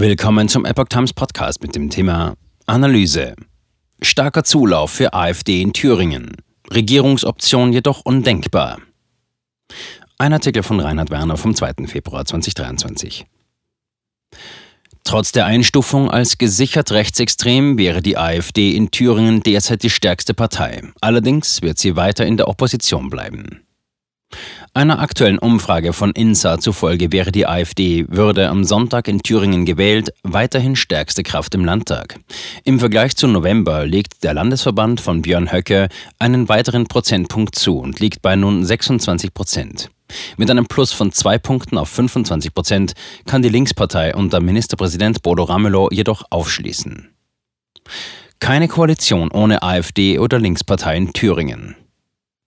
Willkommen zum Epoch Times Podcast mit dem Thema Analyse. Starker Zulauf für AfD in Thüringen. Regierungsoption jedoch undenkbar. Ein Artikel von Reinhard Werner vom 2. Februar 2023. Trotz der Einstufung als gesichert rechtsextrem wäre die AfD in Thüringen derzeit die stärkste Partei. Allerdings wird sie weiter in der Opposition bleiben. Einer aktuellen Umfrage von INSA zufolge wäre die AfD, würde am Sonntag in Thüringen gewählt, weiterhin stärkste Kraft im Landtag. Im Vergleich zu November legt der Landesverband von Björn Höcke einen weiteren Prozentpunkt zu und liegt bei nun 26 Prozent. Mit einem Plus von zwei Punkten auf 25 Prozent kann die Linkspartei unter Ministerpräsident Bodo Ramelow jedoch aufschließen. Keine Koalition ohne AfD oder Linkspartei in Thüringen.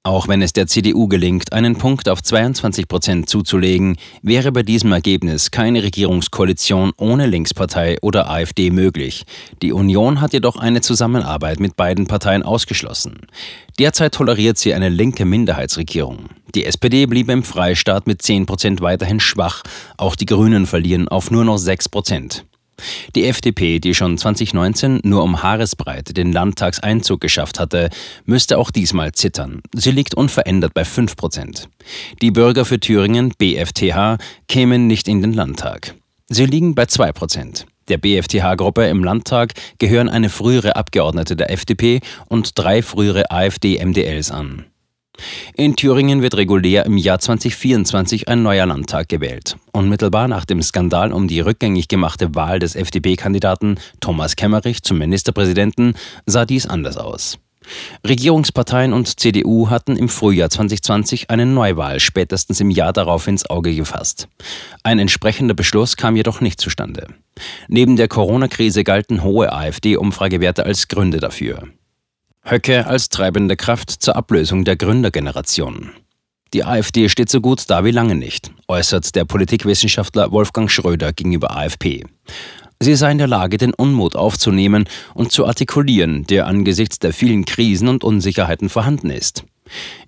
Auch wenn es der CDU gelingt, einen Punkt auf 22 Prozent zuzulegen, wäre bei diesem Ergebnis keine Regierungskoalition ohne Linkspartei oder AfD möglich. Die Union hat jedoch eine Zusammenarbeit mit beiden Parteien ausgeschlossen. Derzeit toleriert sie eine linke Minderheitsregierung. Die SPD blieb im Freistaat mit 10 Prozent weiterhin schwach, auch die Grünen verlieren auf nur noch 6 Prozent. Die FDP, die schon 2019 nur um Haaresbreite den Landtagseinzug geschafft hatte, müsste auch diesmal zittern. Sie liegt unverändert bei 5 Prozent. Die Bürger für Thüringen, BFTH, kämen nicht in den Landtag. Sie liegen bei 2 Prozent. Der BFTH-Gruppe im Landtag gehören eine frühere Abgeordnete der FDP und drei frühere AfD-MDLs an. In Thüringen wird regulär im Jahr 2024 ein neuer Landtag gewählt. Unmittelbar nach dem Skandal um die rückgängig gemachte Wahl des FDP-Kandidaten Thomas Kemmerich zum Ministerpräsidenten sah dies anders aus. Regierungsparteien und CDU hatten im Frühjahr 2020 eine Neuwahl spätestens im Jahr darauf ins Auge gefasst. Ein entsprechender Beschluss kam jedoch nicht zustande. Neben der Corona-Krise galten hohe AfD-Umfragewerte als Gründe dafür. Höcke als treibende Kraft zur Ablösung der Gründergeneration. Die AfD steht so gut da wie lange nicht, äußert der Politikwissenschaftler Wolfgang Schröder gegenüber AFP. Sie sei in der Lage, den Unmut aufzunehmen und zu artikulieren, der angesichts der vielen Krisen und Unsicherheiten vorhanden ist.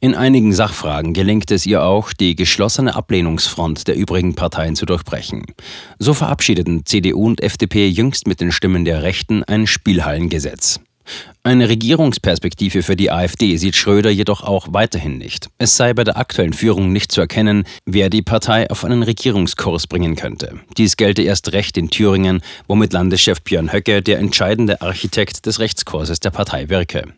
In einigen Sachfragen gelingt es ihr auch, die geschlossene Ablehnungsfront der übrigen Parteien zu durchbrechen. So verabschiedeten CDU und FDP jüngst mit den Stimmen der Rechten ein Spielhallengesetz. Eine Regierungsperspektive für die AfD sieht Schröder jedoch auch weiterhin nicht. Es sei bei der aktuellen Führung nicht zu erkennen, wer die Partei auf einen Regierungskurs bringen könnte. Dies gelte erst recht in Thüringen, wo mit Landeschef Björn Höcke der entscheidende Architekt des Rechtskurses der Partei wirke.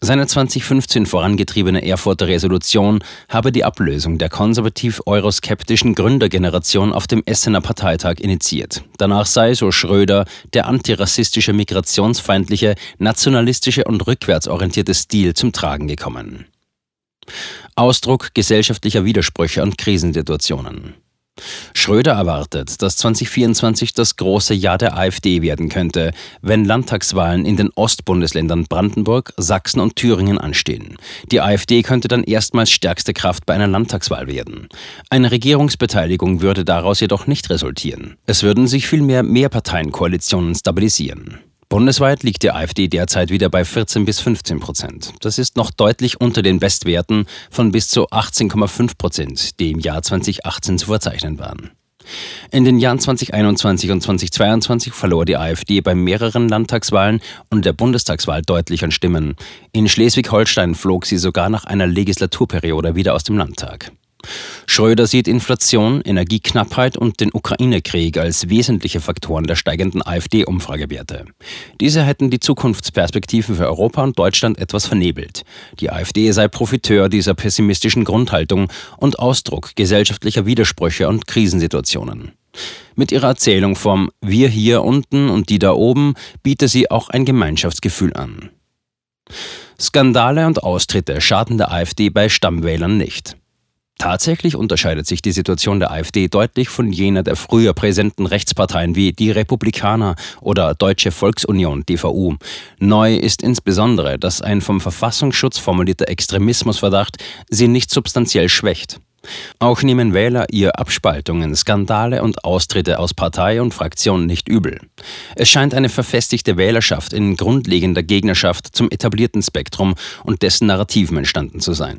Seine 2015 vorangetriebene Erfurter Resolution habe die Ablösung der konservativ-euroskeptischen Gründergeneration auf dem Essener Parteitag initiiert. Danach sei, so Schröder, der antirassistische, migrationsfeindliche, nationalistische und rückwärtsorientierte Stil zum Tragen gekommen. Ausdruck gesellschaftlicher Widersprüche und Krisensituationen. Schröder erwartet, dass 2024 das große Jahr der AfD werden könnte, wenn Landtagswahlen in den Ostbundesländern Brandenburg, Sachsen und Thüringen anstehen. Die AfD könnte dann erstmals stärkste Kraft bei einer Landtagswahl werden. Eine Regierungsbeteiligung würde daraus jedoch nicht resultieren. Es würden sich vielmehr Mehrparteienkoalitionen stabilisieren. Bundesweit liegt die AfD derzeit wieder bei 14 bis 15 Prozent. Das ist noch deutlich unter den Bestwerten von bis zu 18,5 Prozent, die im Jahr 2018 zu verzeichnen waren. In den Jahren 2021 und 2022 verlor die AfD bei mehreren Landtagswahlen und der Bundestagswahl deutlich an Stimmen. In Schleswig-Holstein flog sie sogar nach einer Legislaturperiode wieder aus dem Landtag. Schröder sieht Inflation, Energieknappheit und den Ukraine-Krieg als wesentliche Faktoren der steigenden AfD-Umfragewerte. Diese hätten die Zukunftsperspektiven für Europa und Deutschland etwas vernebelt. Die AfD sei Profiteur dieser pessimistischen Grundhaltung und Ausdruck gesellschaftlicher Widersprüche und Krisensituationen. Mit ihrer Erzählung vom Wir hier unten und die da oben biete sie auch ein Gemeinschaftsgefühl an. Skandale und Austritte schaden der AfD bei Stammwählern nicht. Tatsächlich unterscheidet sich die Situation der AfD deutlich von jener der früher präsenten Rechtsparteien wie die Republikaner oder Deutsche Volksunion DVU. Neu ist insbesondere, dass ein vom Verfassungsschutz formulierter Extremismusverdacht sie nicht substanziell schwächt. Auch nehmen Wähler ihr Abspaltungen, Skandale und Austritte aus Partei und Fraktion nicht übel. Es scheint eine verfestigte Wählerschaft in grundlegender Gegnerschaft zum etablierten Spektrum und dessen Narrativen entstanden zu sein.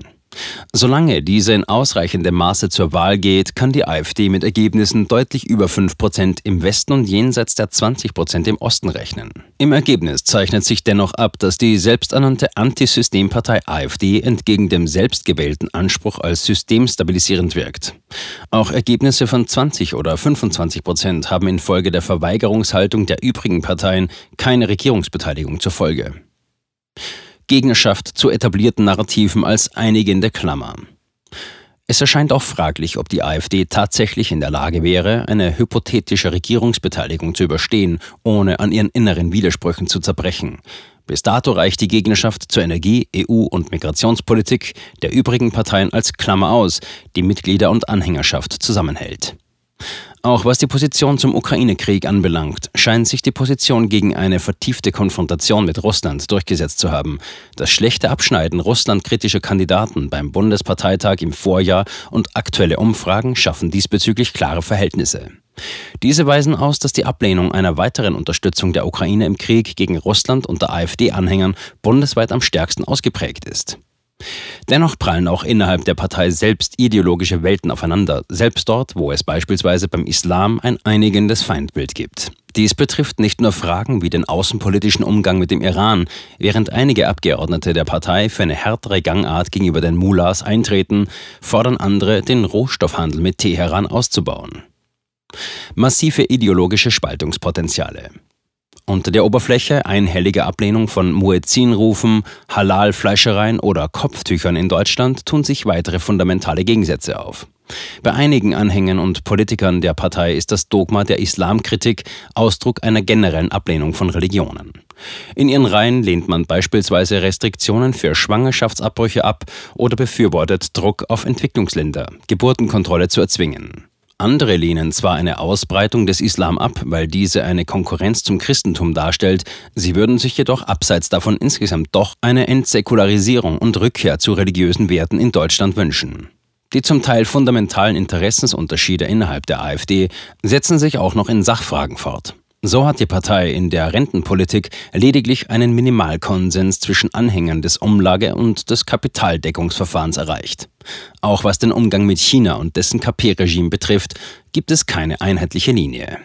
Solange diese in ausreichendem Maße zur Wahl geht, kann die AfD mit Ergebnissen deutlich über 5% im Westen und jenseits der 20% im Osten rechnen. Im Ergebnis zeichnet sich dennoch ab, dass die selbsternannte Antisystempartei AfD entgegen dem selbstgewählten Anspruch als systemstabilisierend wirkt. Auch Ergebnisse von 20 oder 25 Prozent haben infolge der Verweigerungshaltung der übrigen Parteien keine Regierungsbeteiligung zur Folge. Gegnerschaft zu etablierten Narrativen als einigende Klammer. Es erscheint auch fraglich, ob die AfD tatsächlich in der Lage wäre, eine hypothetische Regierungsbeteiligung zu überstehen, ohne an ihren inneren Widersprüchen zu zerbrechen. Bis dato reicht die Gegnerschaft zur Energie-, EU- und Migrationspolitik der übrigen Parteien als Klammer aus, die Mitglieder und Anhängerschaft zusammenhält. Auch was die Position zum Ukraine-Krieg anbelangt, scheint sich die Position gegen eine vertiefte Konfrontation mit Russland durchgesetzt zu haben. Das schlechte Abschneiden russlandkritischer Kandidaten beim Bundesparteitag im Vorjahr und aktuelle Umfragen schaffen diesbezüglich klare Verhältnisse. Diese weisen aus, dass die Ablehnung einer weiteren Unterstützung der Ukraine im Krieg gegen Russland unter AfD-Anhängern bundesweit am stärksten ausgeprägt ist. Dennoch prallen auch innerhalb der Partei selbst ideologische Welten aufeinander, selbst dort, wo es beispielsweise beim Islam ein einigendes Feindbild gibt. Dies betrifft nicht nur Fragen wie den außenpolitischen Umgang mit dem Iran, während einige Abgeordnete der Partei für eine härtere Gangart gegenüber den Mullahs eintreten, fordern andere, den Rohstoffhandel mit Teheran auszubauen. Massive ideologische Spaltungspotenziale. Unter der Oberfläche einhellige Ablehnung von Muezzinrufen, Halal-Fleischereien oder Kopftüchern in Deutschland tun sich weitere fundamentale Gegensätze auf. Bei einigen Anhängern und Politikern der Partei ist das Dogma der Islamkritik Ausdruck einer generellen Ablehnung von Religionen. In ihren Reihen lehnt man beispielsweise Restriktionen für Schwangerschaftsabbrüche ab oder befürwortet Druck auf Entwicklungsländer, Geburtenkontrolle zu erzwingen. Andere lehnen zwar eine Ausbreitung des Islam ab, weil diese eine Konkurrenz zum Christentum darstellt, sie würden sich jedoch abseits davon insgesamt doch eine Entsäkularisierung und Rückkehr zu religiösen Werten in Deutschland wünschen. Die zum Teil fundamentalen Interessensunterschiede innerhalb der AfD setzen sich auch noch in Sachfragen fort. So hat die Partei in der Rentenpolitik lediglich einen Minimalkonsens zwischen Anhängern des Umlage- und des Kapitaldeckungsverfahrens erreicht. Auch was den Umgang mit China und dessen KP-Regime betrifft, gibt es keine einheitliche Linie.